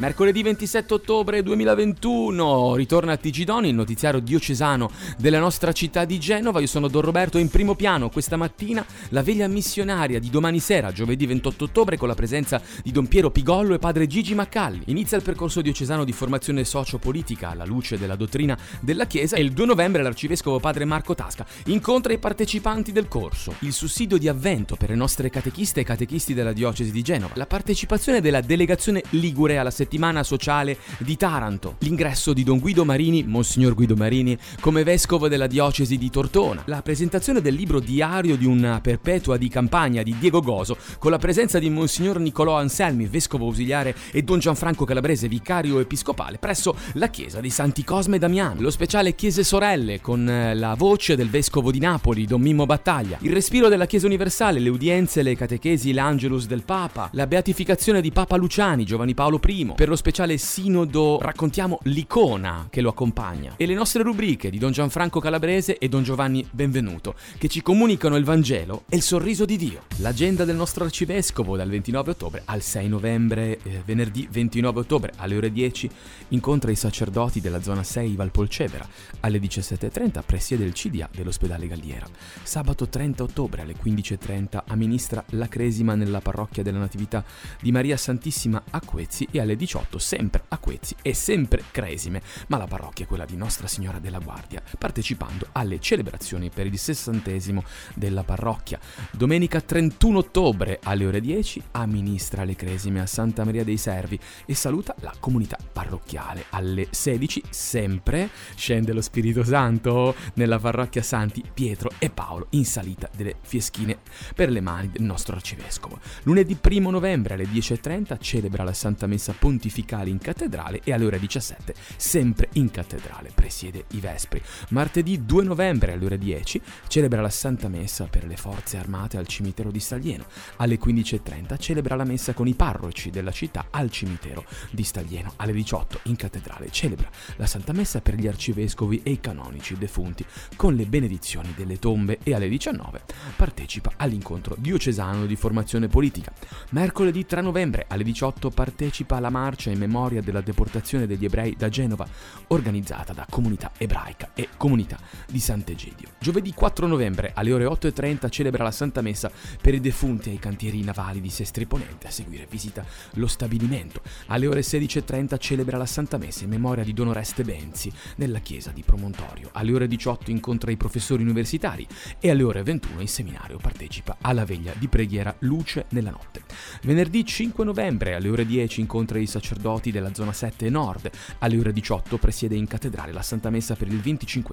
Mercoledì 27 ottobre 2021 ritorna a Tigidoni, il notiziario diocesano della nostra città di Genova. Io sono Don Roberto in primo piano questa mattina la veglia missionaria di domani sera, giovedì 28 ottobre, con la presenza di Don Piero Pigollo e padre Gigi Maccalli. Inizia il percorso diocesano di formazione sociopolitica alla luce della dottrina della Chiesa e il 2 novembre l'arcivescovo padre Marco Tasca incontra i partecipanti del corso. Il sussidio di avvento per le nostre catechiste e catechisti della diocesi di Genova. La partecipazione della delegazione Ligure alla settimana settimana sociale di Taranto, l'ingresso di Don Guido Marini, Monsignor Guido Marini, come vescovo della diocesi di Tortona, la presentazione del libro diario di una perpetua di campagna di Diego Goso, con la presenza di Monsignor Niccolò Anselmi, vescovo ausiliare, e Don Gianfranco Calabrese, vicario episcopale, presso la chiesa di Santi Cosme e Damiano, lo speciale Chiese Sorelle, con eh, la voce del vescovo di Napoli, Don Mimmo Battaglia, il respiro della Chiesa Universale, le udienze, le catechesi, l'Angelus del Papa, la beatificazione di Papa Luciani, Giovanni Paolo I, per lo speciale sinodo raccontiamo l'icona che lo accompagna e le nostre rubriche di Don Gianfranco Calabrese e Don Giovanni Benvenuto che ci comunicano il Vangelo e il sorriso di Dio. L'agenda del nostro arcivescovo dal 29 ottobre al 6 novembre, eh, venerdì 29 ottobre alle ore 10 incontra i sacerdoti della zona 6 Valpolcevera. Alle 17.30 presiede il CDA dell'ospedale Galliera. Sabato 30 ottobre alle 15.30 amministra la cresima nella parrocchia della Natività di Maria Santissima a Quezzi e alle 18 sempre a Quezzi e sempre Cresime, ma la parrocchia è quella di Nostra Signora della Guardia, partecipando alle celebrazioni per il sessantesimo della parrocchia. Domenica 31 ottobre alle ore 10 amministra le Cresime a Santa Maria dei Servi e saluta la comunità parrocchiale. Alle 16 sempre scende lo Spirito Santo nella parrocchia Santi Pietro e Paolo in salita delle fieschine per le mani del nostro arcivescovo. Lunedì 1 novembre alle 10.30 celebra la Santa Messa pontificale in cattedrale e alle ore 17 sempre in cattedrale presiede i Vespri. Martedì 2 novembre alle ore 10 celebra la Santa Messa per le forze armate al cimitero di Staglieno. Alle 15.30 celebra la messa con i parroci della città al cimitero di Staglieno. Alle 18 in cattedrale celebra la Santa Messa per gli arcivescovi e i canonici defunti con le benedizioni delle tombe e alle 19 partecipa all'incontro diocesano di formazione politica. Mercoledì 3 novembre alle 18 partecipa alla marcia in memoria della deportazione degli ebrei da Genova, organizzata da Comunità Ebraica e Comunità di Sant'Egidio. Giovedì 4 novembre alle ore 8.30 celebra la Santa Messa per i defunti ai cantieri navali di Sestri Ponente. A seguire visita lo stabilimento. Alle ore 16.30 celebra la Santa Messa in memoria di Don Oreste Benzi nella chiesa di Promontorio. Alle ore 18 incontra i professori universitari e alle ore 21 in seminario partecipa alla veglia di preghiera Luce nella notte. Venerdì 5 novembre alle ore 10 incontra i sacerdoti della zona 7 e nord. Alle ore 18 presiede in cattedrale la Santa Messa per il 25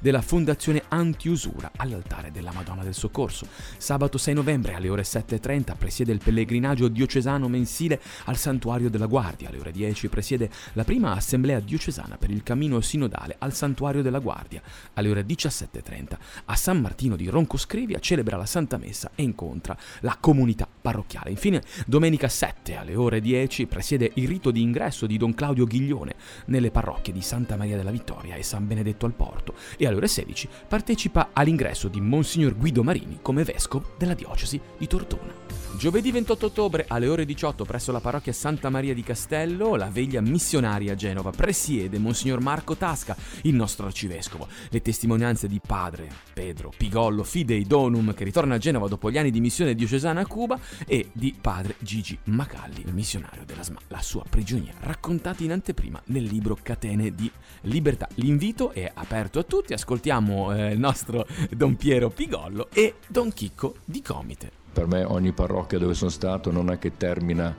della Fondazione Antiusura all'altare della Madonna del Soccorso. Sabato 6 novembre alle ore 7.30 presiede il pellegrinaggio diocesano mensile al Santuario della Guardia. Alle ore 10 presiede la prima assemblea diocesana per il cammino sinodale al Santuario della Guardia. Alle ore 17.30 a San Martino di Roncoscrivia celebra la Santa Messa e incontra la comunità parrocchiale. Infine, domenica 7 alle ore 10 presiede il rito di ingresso di Don Claudio Ghiglione nelle parrocchie di Santa Maria della Vittoria e San Benedetto al Porto e alle ore 16 partecipa all'ingresso di Monsignor Guido Marini come vescovo della diocesi di Tortona. Giovedì 28 ottobre alle ore 18 presso la parrocchia Santa Maria di Castello, la veglia missionaria a Genova presiede Monsignor Marco Tasca, il nostro arcivescovo. Le testimonianze di padre Pedro Pigollo Fidei Donum, che ritorna a Genova dopo gli anni di missione diocesana a Cuba, e di padre Gigi Macalli, missionario della SMA, la sua prigionia, raccontati in anteprima nel libro Catene di Libertà. L'invito è aperto a tutti, ascoltiamo eh, il nostro Don Piero Pigollo e Don Chicco di Comite. Per me ogni parrocchia dove sono stato non è che termina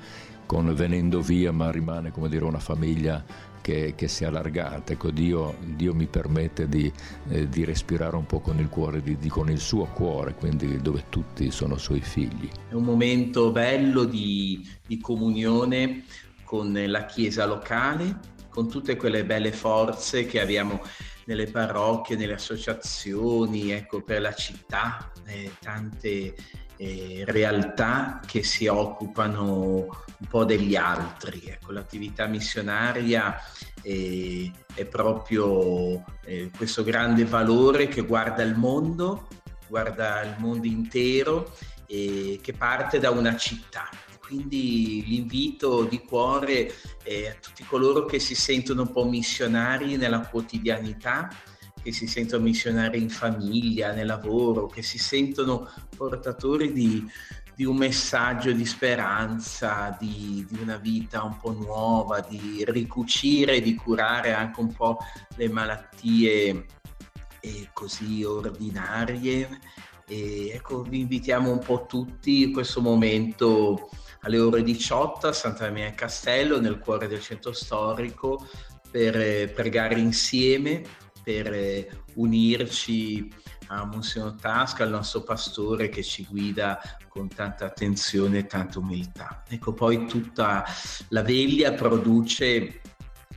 con venendo via, ma rimane come dire una famiglia che, che si è allargata. Ecco, Dio, Dio mi permette di, eh, di, respirare un po' con il cuore, di, di, con il suo cuore, quindi dove tutti sono suoi figli. È un momento bello di, di comunione con la Chiesa locale, con tutte quelle belle forze che abbiamo nelle parrocchie, nelle associazioni, ecco, per la città, eh, tante eh, realtà che si occupano un po' degli altri. Ecco, l'attività missionaria eh, è proprio eh, questo grande valore che guarda il mondo, guarda il mondo intero e che parte da una città quindi l'invito di cuore è a tutti coloro che si sentono un po' missionari nella quotidianità, che si sentono missionari in famiglia, nel lavoro, che si sentono portatori di, di un messaggio di speranza, di, di, una vita un po' nuova, di ricucire, di curare anche un po' le malattie eh, così ordinarie. E ecco, vi invitiamo un po' tutti in questo momento alle ore 18 a Santa Maria Castello, nel cuore del centro storico, per eh, pregare insieme per eh, unirci a Monsignor Tasca, al nostro pastore che ci guida con tanta attenzione e tanta umiltà. Ecco, poi tutta la veglia produce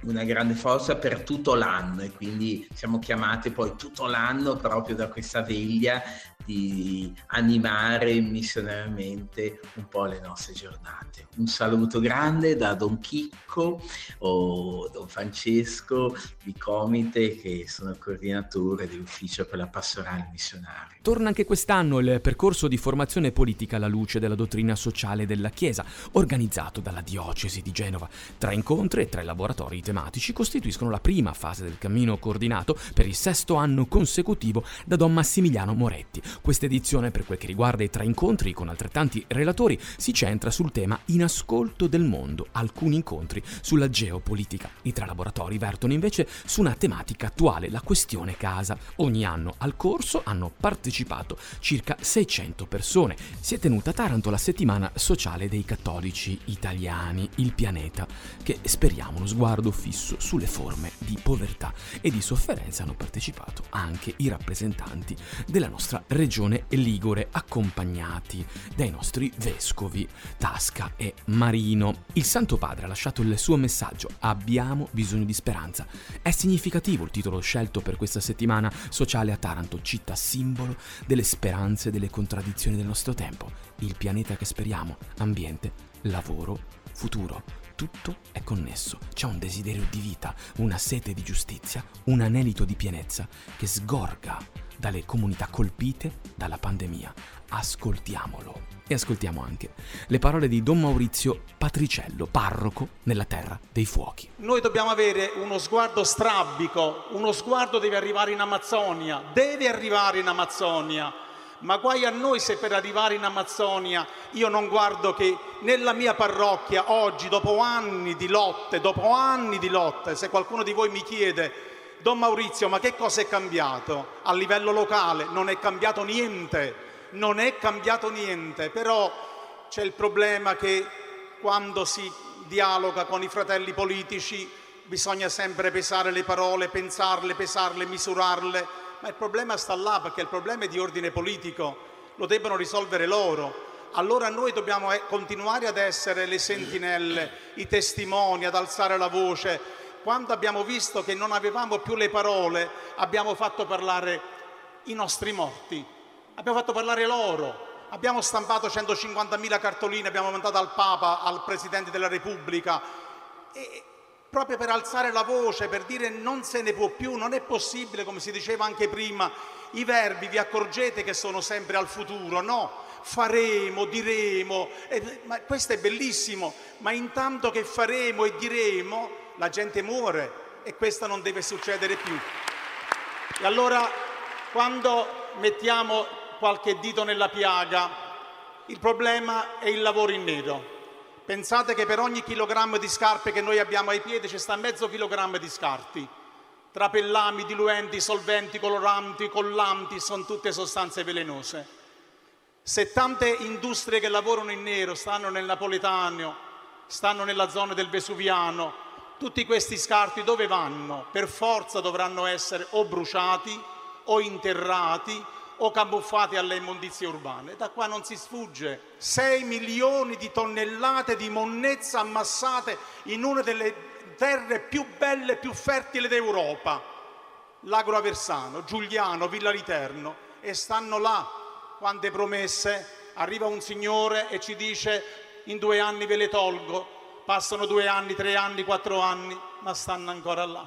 una grande forza per tutto l'anno e quindi siamo chiamati poi tutto l'anno proprio da questa veglia di animare missionariamente un po' le nostre giornate. Un saluto grande da Don Chicco o Don Francesco di Comite che sono coordinatore dell'ufficio per la pastorale missionaria. Torna anche quest'anno il percorso di formazione politica alla luce della dottrina sociale della Chiesa, organizzato dalla Diocesi di Genova. Tre incontri e tre laboratori tematici costituiscono la prima fase del cammino coordinato per il sesto anno consecutivo da Don Massimiliano Moretti, questa edizione, per quel che riguarda i tre incontri con altrettanti relatori, si centra sul tema In ascolto del mondo, alcuni incontri sulla geopolitica. I tre laboratori vertono invece su una tematica attuale, la questione casa. Ogni anno al corso hanno partecipato circa 600 persone. Si è tenuta a Taranto la settimana sociale dei cattolici italiani, il pianeta, che speriamo uno sguardo fisso sulle forme di povertà e di sofferenza hanno partecipato anche i rappresentanti della nostra regione regione Ligure, accompagnati dai nostri vescovi Tasca e Marino. Il Santo Padre ha lasciato il suo messaggio: Abbiamo bisogno di speranza. È significativo il titolo scelto per questa settimana sociale a Taranto, città simbolo delle speranze e delle contraddizioni del nostro tempo. Il pianeta che speriamo, ambiente, lavoro, futuro tutto è connesso. C'è un desiderio di vita, una sete di giustizia, un anelito di pienezza che sgorga dalle comunità colpite dalla pandemia. Ascoltiamolo. E ascoltiamo anche le parole di Don Maurizio Patriciello, parroco nella terra dei fuochi. Noi dobbiamo avere uno sguardo strabico, uno sguardo deve arrivare in Amazzonia, deve arrivare in Amazzonia. Ma guai a noi se per arrivare in Amazzonia io non guardo che nella mia parrocchia oggi, dopo anni di lotte, dopo anni di lotte, se qualcuno di voi mi chiede Don Maurizio, ma che cosa è cambiato? A livello locale non è cambiato niente, non è cambiato niente, però c'è il problema che quando si dialoga con i fratelli politici bisogna sempre pesare le parole, pensarle, pesarle, misurarle, ma il problema sta là perché il problema è di ordine politico, lo debbono risolvere loro. Allora noi dobbiamo eh, continuare ad essere le sentinelle, i testimoni, ad alzare la voce, quando abbiamo visto che non avevamo più le parole, abbiamo fatto parlare i nostri morti, abbiamo fatto parlare loro, abbiamo stampato 150.000 cartoline, abbiamo mandato al Papa, al Presidente della Repubblica, e proprio per alzare la voce, per dire non se ne può più, non è possibile, come si diceva anche prima, i verbi vi accorgete che sono sempre al futuro, no? Faremo, diremo, e, ma questo è bellissimo, ma intanto che faremo e diremo, la gente muore e questo non deve succedere più. E allora quando mettiamo qualche dito nella piaga, il problema è il lavoro in nero. Pensate che per ogni chilogrammo di scarpe che noi abbiamo ai piedi ci sta mezzo chilogrammo di scarti. Trapellami, diluenti, solventi, coloranti, collanti, sono tutte sostanze velenose. Se tante industrie che lavorano in nero stanno nel napoletano, stanno nella zona del Vesuviano, tutti questi scarti dove vanno? Per forza dovranno essere o bruciati o interrati o camuffati alle immondizie urbane. Da qua non si sfugge. 6 milioni di tonnellate di monnezza ammassate in una delle terre più belle e più fertili d'Europa, l'Agro Aversano, Giuliano, Villa Literno, e stanno là. Quante promesse? Arriva un signore e ci dice in due anni ve le tolgo, Passano due anni, tre anni, quattro anni, ma stanno ancora là.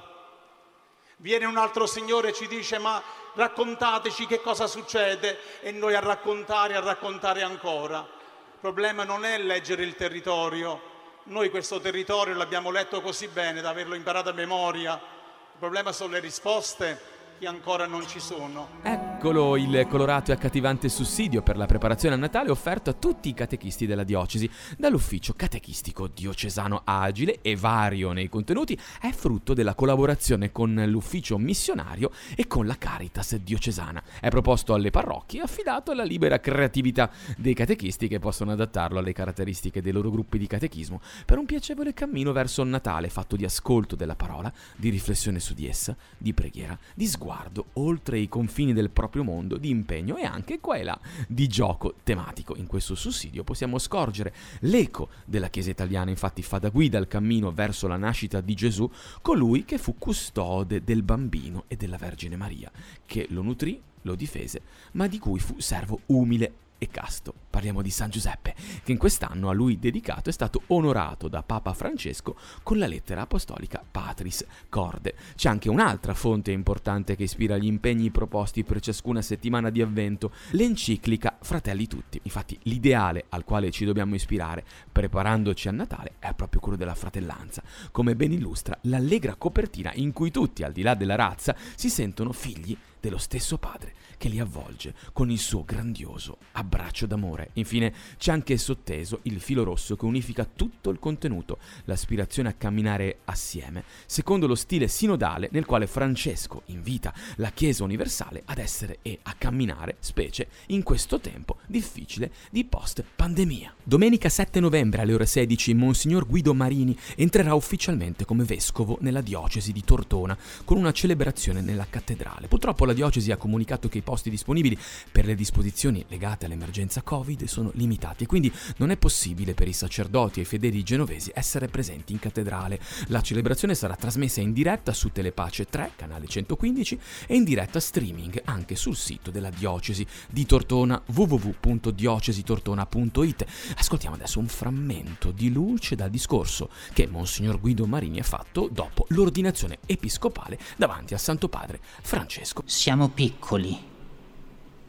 Viene un altro signore e ci dice ma raccontateci che cosa succede e noi a raccontare, a raccontare ancora. Il problema non è leggere il territorio, noi questo territorio l'abbiamo letto così bene da averlo imparato a memoria, il problema sono le risposte che ancora non ci sono. Eccolo il colorato e accattivante sussidio per la preparazione a Natale offerto a tutti i catechisti della diocesi dall'ufficio catechistico diocesano agile e vario nei contenuti, è frutto della collaborazione con l'ufficio missionario e con la Caritas diocesana. È proposto alle parrocchie e affidato alla libera creatività dei catechisti che possono adattarlo alle caratteristiche dei loro gruppi di catechismo per un piacevole cammino verso il Natale fatto di ascolto della parola, di riflessione su di essa, di preghiera, di sguardo sguardo oltre i confini del proprio mondo di impegno e anche qua e là di gioco tematico. In questo sussidio possiamo scorgere l'eco della Chiesa italiana, infatti fa da guida al cammino verso la nascita di Gesù, colui che fu custode del bambino e della Vergine Maria, che lo nutrì, lo difese, ma di cui fu servo umile e casto. Parliamo di San Giuseppe, che in quest'anno a lui dedicato è stato onorato da Papa Francesco con la lettera apostolica Patris Corde. C'è anche un'altra fonte importante che ispira gli impegni proposti per ciascuna settimana di avvento, l'enciclica Fratelli Tutti. Infatti l'ideale al quale ci dobbiamo ispirare preparandoci a Natale è proprio quello della fratellanza, come ben illustra l'allegra copertina in cui tutti, al di là della razza, si sentono figli dello stesso Padre che li avvolge con il suo grandioso abbraccio d'amore. Infine c'è anche sotteso il filo rosso che unifica tutto il contenuto, l'aspirazione a camminare assieme, secondo lo stile sinodale nel quale Francesco invita la Chiesa universale ad essere e a camminare, specie in questo tempo difficile di post-pandemia. Domenica 7 novembre alle ore 16 Monsignor Guido Marini entrerà ufficialmente come vescovo nella diocesi di Tortona con una celebrazione nella cattedrale. Purtroppo la diocesi ha comunicato che i posti disponibili per le disposizioni legate all'emergenza Covid sono limitati e quindi non è possibile per i sacerdoti e i fedeli genovesi essere presenti in cattedrale. La celebrazione sarà trasmessa in diretta su Telepace 3, canale 115 e in diretta streaming anche sul sito della diocesi di Tortona www.diocesitortona.it. Ascoltiamo adesso un frammento di luce dal discorso che Monsignor Guido Marini ha fatto dopo l'ordinazione episcopale davanti al Santo Padre Francesco. Siamo piccoli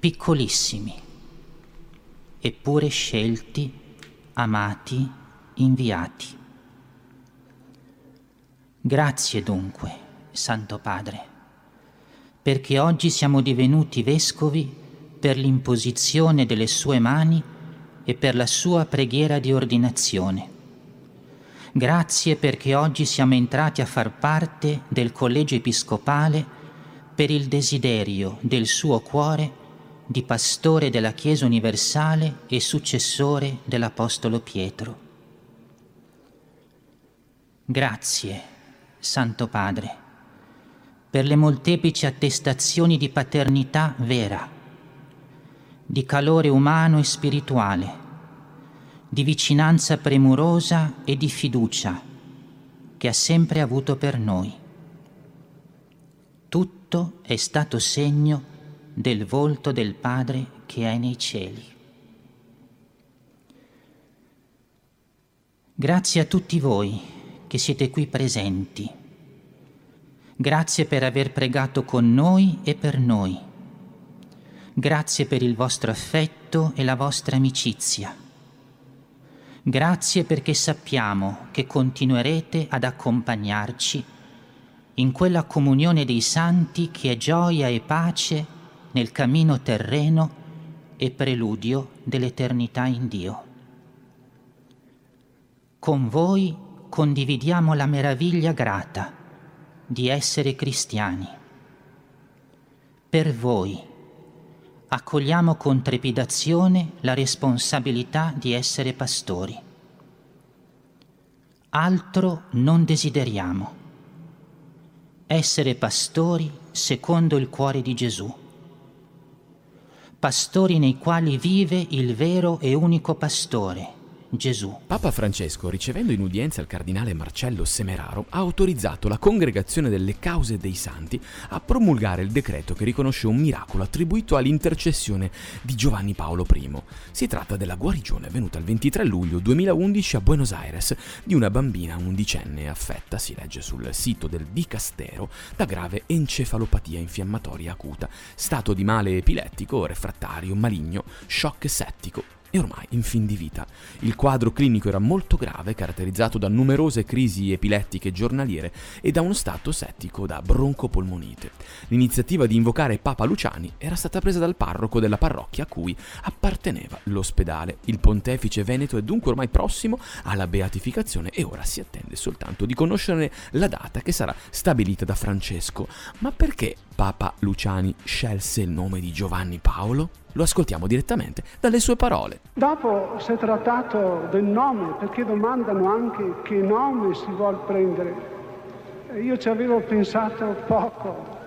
piccolissimi, eppure scelti, amati, inviati. Grazie dunque, Santo Padre, perché oggi siamo divenuti vescovi per l'imposizione delle sue mani e per la sua preghiera di ordinazione. Grazie perché oggi siamo entrati a far parte del collegio episcopale per il desiderio del suo cuore di pastore della Chiesa universale e successore dell'Apostolo Pietro. Grazie, Santo Padre, per le molteplici attestazioni di paternità vera, di calore umano e spirituale, di vicinanza premurosa e di fiducia che ha sempre avuto per noi. Tutto è stato segno del volto del Padre che è nei cieli. Grazie a tutti voi che siete qui presenti. Grazie per aver pregato con noi e per noi. Grazie per il vostro affetto e la vostra amicizia. Grazie perché sappiamo che continuerete ad accompagnarci in quella comunione dei santi che è gioia e pace nel cammino terreno e preludio dell'eternità in Dio. Con voi condividiamo la meraviglia grata di essere cristiani. Per voi accogliamo con trepidazione la responsabilità di essere pastori. Altro non desideriamo. Essere pastori secondo il cuore di Gesù pastori nei quali vive il vero e unico pastore, Gesù. Papa Francesco, ricevendo in udienza il cardinale Marcello Semeraro, ha autorizzato la congregazione delle cause dei santi a promulgare il decreto che riconosce un miracolo attribuito all'intercessione di Giovanni Paolo I. Si tratta della guarigione avvenuta il 23 luglio 2011 a Buenos Aires di una bambina undicenne affetta, si legge sul sito del Dicastero, da grave encefalopatia infiammatoria acuta, stato di male epilettico, refrattario, maligno, shock settico e ormai in fin di vita. Il quadro clinico era molto grave, caratterizzato da numerose crisi epilettiche giornaliere e da uno stato settico da broncopolmonite. L'iniziativa di invocare Papa Luciani era stata presa dal parroco della parrocchia a cui apparteneva l'ospedale. Il pontefice veneto è dunque ormai prossimo alla beatificazione e ora si attende soltanto di conoscere la data che sarà stabilita da Francesco. Ma perché Papa Luciani scelse il nome di Giovanni Paolo? Lo ascoltiamo direttamente dalle sue parole. Dopo si è trattato del nome, perché domandano anche che nome si vuole prendere. Io ci avevo pensato poco,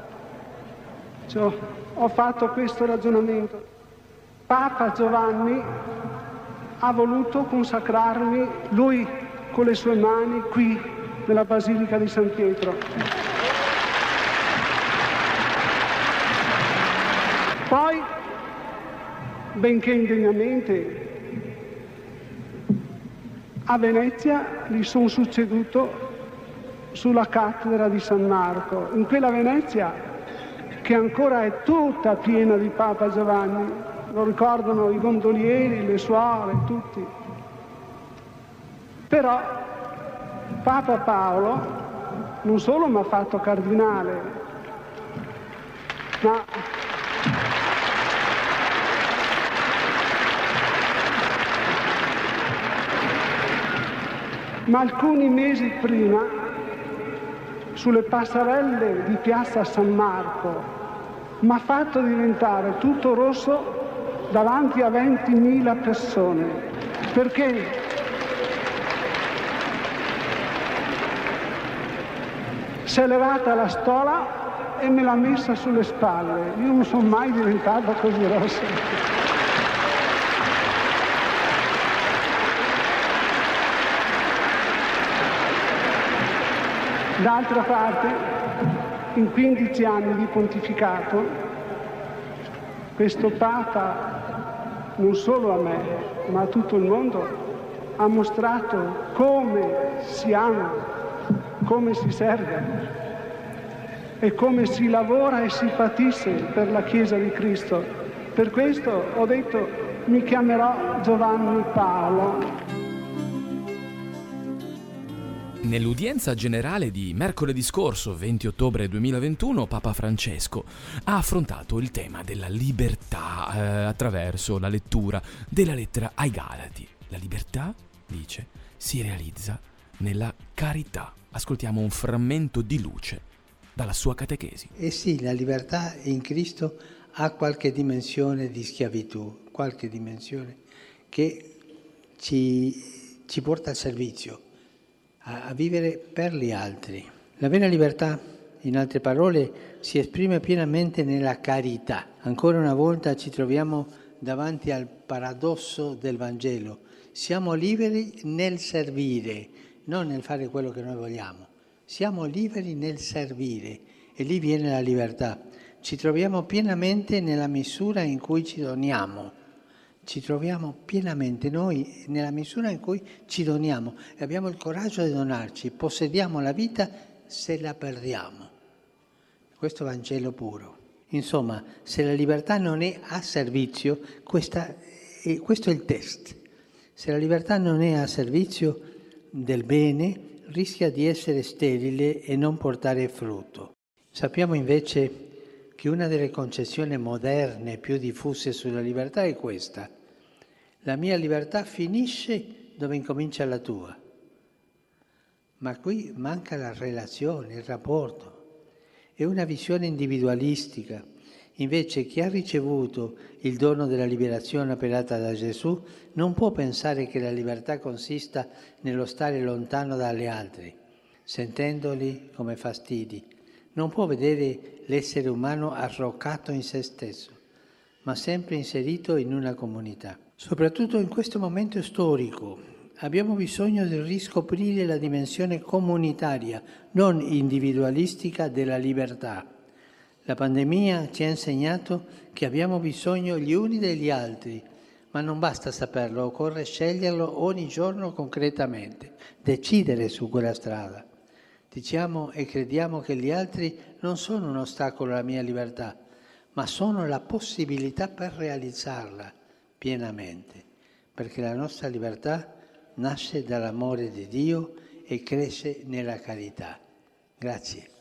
cioè, ho fatto questo ragionamento. Papa Giovanni ha voluto consacrarmi, lui con le sue mani, qui nella Basilica di San Pietro. Poi benché indegnamente, a Venezia gli sono succeduto sulla cattedra di San Marco, in quella Venezia che ancora è tutta piena di Papa Giovanni, lo ricordano i gondolieri, le suore, tutti. Però Papa Paolo non solo mi ha fatto cardinale, ma ma alcuni mesi prima sulle passerelle di piazza San Marco mi ha fatto diventare tutto rosso davanti a 20.000 persone. Perché? Si è levata la stola e me l'ha messa sulle spalle. Io non sono mai diventato così rosso D'altra parte, in 15 anni di pontificato, questo Papa, non solo a me, ma a tutto il mondo, ha mostrato come si ama, come si serve e come si lavora e si patisce per la Chiesa di Cristo. Per questo ho detto mi chiamerò Giovanni Paolo. Nell'udienza generale di mercoledì scorso, 20 ottobre 2021, Papa Francesco ha affrontato il tema della libertà eh, attraverso la lettura della lettera ai Galati. La libertà, dice, si realizza nella carità. Ascoltiamo un frammento di luce dalla sua catechesi. Eh sì, la libertà in Cristo ha qualche dimensione di schiavitù, qualche dimensione che ci, ci porta al servizio a, vivere per gli altri. La vera libertà, in altre parole, si esprime pienamente nella carità. Ancora una volta ci troviamo davanti al paradosso del Vangelo. Siamo liberi nel servire, non nel fare quello che noi vogliamo. Siamo liberi nel servire e lì viene la libertà. Ci troviamo pienamente nella misura in cui ci doniamo ci troviamo pienamente noi nella misura in cui ci doniamo e abbiamo il coraggio di donarci, possediamo la vita se la perdiamo. Questo è Vangelo puro. Insomma, se la libertà non è a servizio, questa, questo è il test. Se la libertà non è a servizio del bene, rischia di essere sterile e non portare frutto. Sappiamo invece che una delle concezioni moderne più diffuse sulla libertà è questa. La mia libertà finisce dove incomincia la tua. Ma qui manca la relazione, il rapporto. È una visione individualistica. Invece chi ha ricevuto il dono della liberazione operata da Gesù non può pensare che la libertà consista nello stare lontano dalle altre, sentendoli come fastidi, non può vedere l'essere umano arroccato in se stesso, ma sempre inserito in una comunità. Soprattutto in questo momento storico abbiamo bisogno di riscoprire la dimensione comunitaria, non individualistica della libertà. La pandemia ci ha insegnato che abbiamo bisogno gli uni degli altri, ma non basta saperlo, occorre sceglierlo ogni giorno concretamente, decidere su quella strada. Diciamo e crediamo che gli altri non sono un ostacolo alla mia libertà, ma sono la possibilità per realizzarla pienamente. perché la nostra libertà nasce dall'amore di Dio e cresce nella carità. Grazie.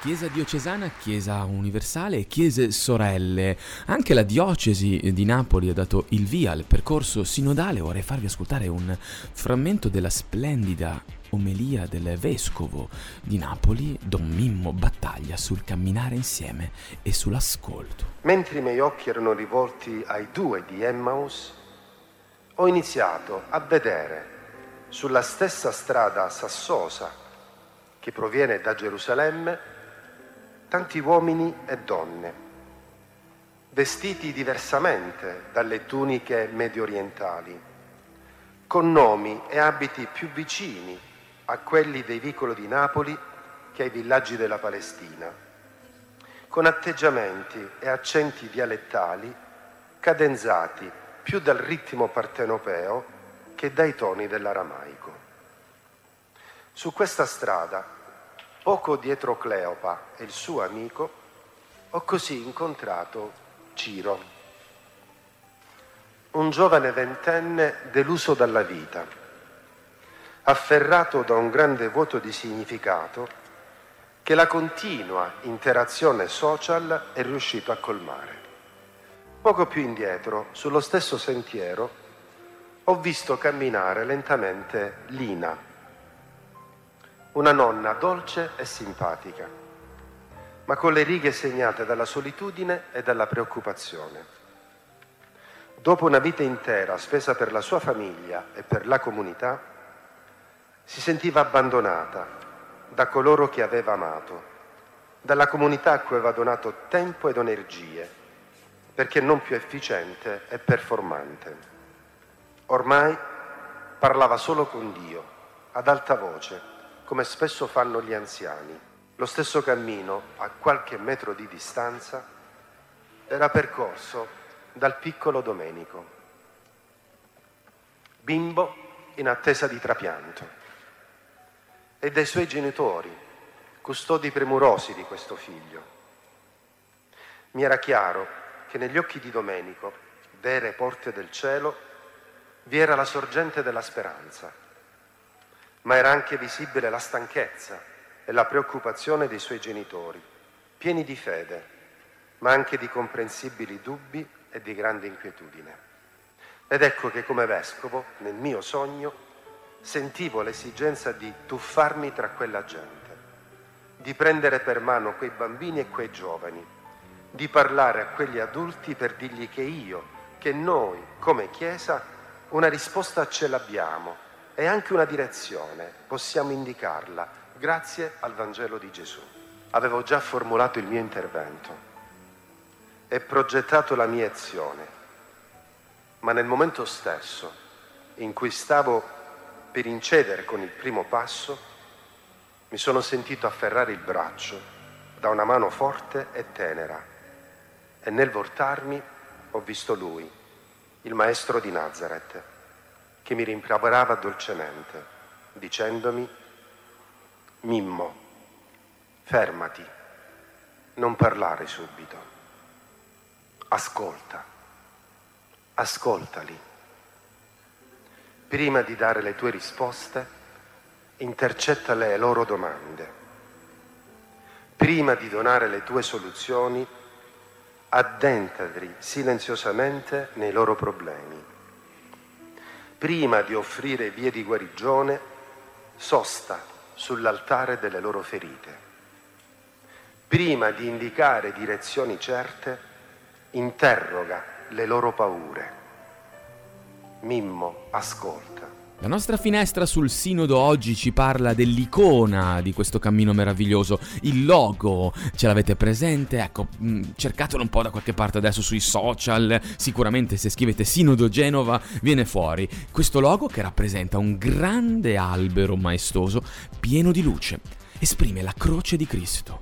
Chiesa diocesana, Chiesa universale e Chiese sorelle. Anche la diocesi di Napoli ha dato il via al percorso sinodale. Vorrei farvi ascoltare un frammento della splendida omelia del vescovo di Napoli, Don Mimmo Battaglia, sul camminare insieme e sull'ascolto. Mentre i miei occhi erano rivolti ai due di Emmaus, ho iniziato a vedere sulla stessa strada sassosa che proviene da Gerusalemme tanti uomini e donne, vestiti diversamente dalle tuniche medio orientali, con nomi e abiti più vicini a quelli dei vicoli di Napoli che ai villaggi della Palestina, con atteggiamenti e accenti dialettali cadenzati più dal ritmo partenopeo che dai toni dell'aramaico. Su questa strada Poco dietro Cleopa e il suo amico, ho così incontrato Ciro, un giovane ventenne deluso dalla vita, afferrato da un grande vuoto di significato che la continua interazione social è riuscito a colmare. Poco più indietro, sullo stesso sentiero, ho visto camminare lentamente Lina, una nonna dolce e simpatica, ma con le righe segnate dalla solitudine e dalla preoccupazione. Dopo una vita intera spesa per la sua famiglia e per la comunità, si sentiva abbandonata da coloro che aveva amato, dalla comunità a cui aveva donato tempo ed energie, perché non più efficiente e performante. Ormai parlava solo con Dio, ad alta voce, come spesso fanno gli anziani. Lo stesso cammino, a qualche metro di distanza, era percorso dal piccolo Domenico, bimbo in attesa di trapianto, e dai suoi genitori, custodi premurosi di questo figlio. Mi era chiaro che negli occhi di Domenico, vere porte del cielo, vi era la sorgente della speranza ma era anche visibile la stanchezza e la preoccupazione dei suoi genitori, pieni di fede, ma anche di comprensibili dubbi e di grande inquietudine. Ed ecco che come vescovo, nel mio sogno, sentivo l'esigenza di tuffarmi tra quella gente, di prendere per mano quei bambini e quei giovani, di parlare a quegli adulti per dirgli che io, che noi, come Chiesa, una risposta ce l'abbiamo e anche una direzione, possiamo indicarla grazie al Vangelo di Gesù. Avevo già formulato il mio intervento. E progettato la mia azione, ma nel momento stesso in cui stavo per incedere con il primo passo, mi sono sentito afferrare il braccio da una mano forte e tenera. E nel voltarmi ho visto lui, il maestro di Nazareth che mi rimproverava dolcemente, dicendomi, Mimmo, fermati, non parlare subito, ascolta, ascoltali. Prima di dare le tue risposte, intercetta le loro domande. Prima di donare le tue soluzioni, addentati silenziosamente nei loro problemi prima di offrire vie di guarigione, sosta sull'altare delle loro ferite. Prima di indicare direzioni certe, interroga le loro paure. Mimmo, ascolta. La nostra finestra sul sinodo oggi ci parla dell'icona di questo cammino meraviglioso, il logo, ce l'avete presente? Ecco, mm, cercatelo un po' da qualche parte adesso sui social, sicuramente se scrivete Sinodo Genova viene fuori. Questo logo che rappresenta un grande albero maestoso pieno di luce, esprime la croce di Cristo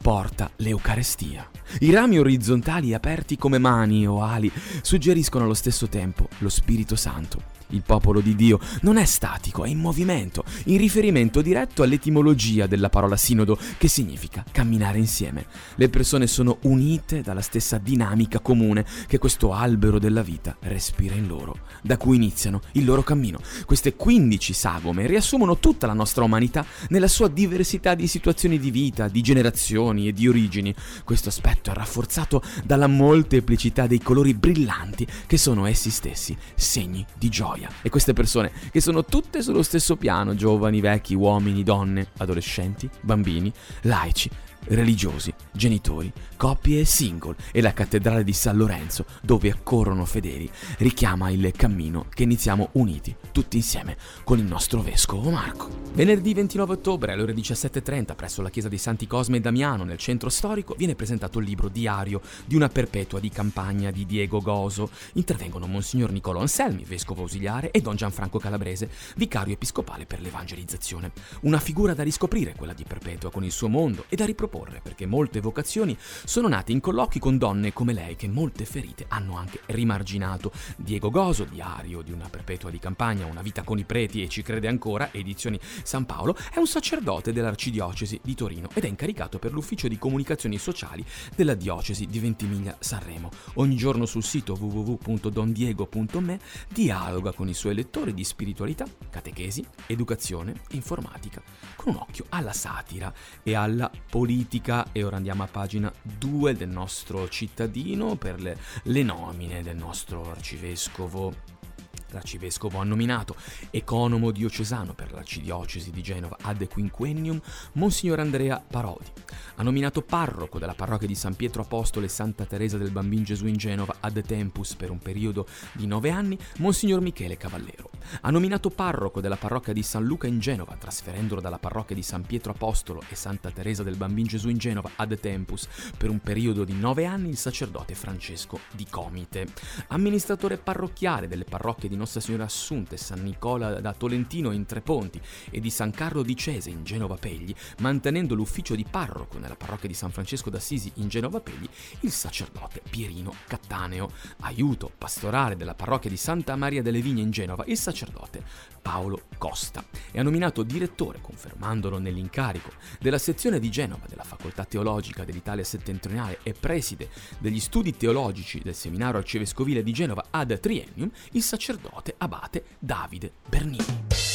porta l'Eucarestia. I rami orizzontali aperti come mani o ali suggeriscono allo stesso tempo lo Spirito Santo Il popolo di Dio non è statico, è in movimento, in riferimento diretto all'etimologia della parola sinodo, che significa camminare insieme. Le persone sono unite dalla stessa dinamica comune che questo albero della vita respira in loro, da cui iniziano il loro cammino. Queste 15 sagome riassumono tutta la nostra umanità nella sua diversità di situazioni di vita, di generazioni e di origini. Questo aspetto è rafforzato dalla molteplicità dei colori brillanti che sono essi stessi segni di gioia. E queste persone che sono tutte sullo stesso piano, giovani, vecchi, uomini, donne, adolescenti, bambini, laici, religiosi, genitori, coppie e single e la cattedrale di San Lorenzo, dove accorrono fedeli, richiama il cammino che iniziamo uniti, tutti insieme, con il nostro vescovo Marco. Venerdì 29 ottobre alle ore 17.30 presso la chiesa di Santi Cosme e Damiano nel centro storico viene presentato il libro diario di una perpetua di campagna di Diego Goso. Intervengono Monsignor Nicolò Anselmi, vescovo ausiliare, e Don Gianfranco Calabrese, vicario episcopale per l'evangelizzazione. Una figura da riscoprire quella di Perpetua con il suo mondo e da riproporre perché molte vocazioni sono nate in colloqui con donne come lei che molte ferite hanno anche rimarginato. Diego Goso, diario di una perpetua di campagna, una vita con i preti e ci crede ancora, edizioni San Paolo, è un sacerdote dell'arcidiocesi di Torino ed è incaricato per l'ufficio di comunicazioni sociali della diocesi di Ventimiglia-Sanremo. Ogni giorno sul sito www.dondiego.me dialoga con i suoi lettori di spiritualità, catechesi, educazione e informatica, con un occhio alla satira e alla politica. E ora andiamo a pagina 2 del nostro cittadino per le, le nomine del nostro arcivescovo L'arcivescovo ha nominato economo diocesano per l'arcidiocesi di Genova ad quinquennium Monsignor Andrea Parodi. Ha nominato parroco della parrocchia di San Pietro Apostolo e Santa Teresa del Bambin Gesù in Genova ad tempus per un periodo di nove anni Monsignor Michele Cavallero. Ha nominato parroco della parrocchia di San Luca in Genova, trasferendolo dalla parrocchia di San Pietro Apostolo e Santa Teresa del Bambin Gesù in Genova ad tempus per un periodo di nove anni il sacerdote Francesco di Comite. Amministratore parrocchiale delle parrocchie di nostra Signora Assunta e San Nicola da Tolentino in Treponti e di San Carlo di Cese in Genova Pegli, mantenendo l'ufficio di parroco nella parrocchia di San Francesco d'Assisi in Genova Pegli, il sacerdote Pierino Cattaneo. Aiuto pastorale della parrocchia di Santa Maria delle Vigne in Genova, il sacerdote Paolo Costa. E ha nominato direttore, confermandolo nell'incarico, della sezione di Genova della Facoltà Teologica dell'Italia Settentrionale e preside degli studi teologici del Seminario Arcivescovile di Genova ad triennium, il sacerdote abate Davide Bernini.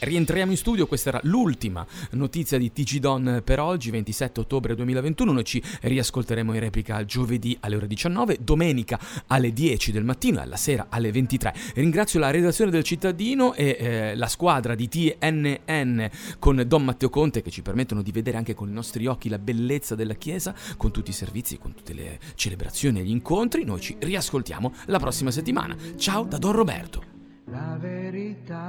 Rientriamo in studio, questa era l'ultima notizia di TG Don per oggi, 27 ottobre 2021. Noi ci riascolteremo in replica giovedì alle ore 19, domenica alle 10 del mattino e alla sera alle 23. Ringrazio la redazione del cittadino e eh, la squadra di TNN con Don Matteo Conte che ci permettono di vedere anche con i nostri occhi la bellezza della Chiesa, con tutti i servizi, con tutte le celebrazioni e gli incontri. Noi ci riascoltiamo la prossima settimana. Ciao da Don Roberto la verità.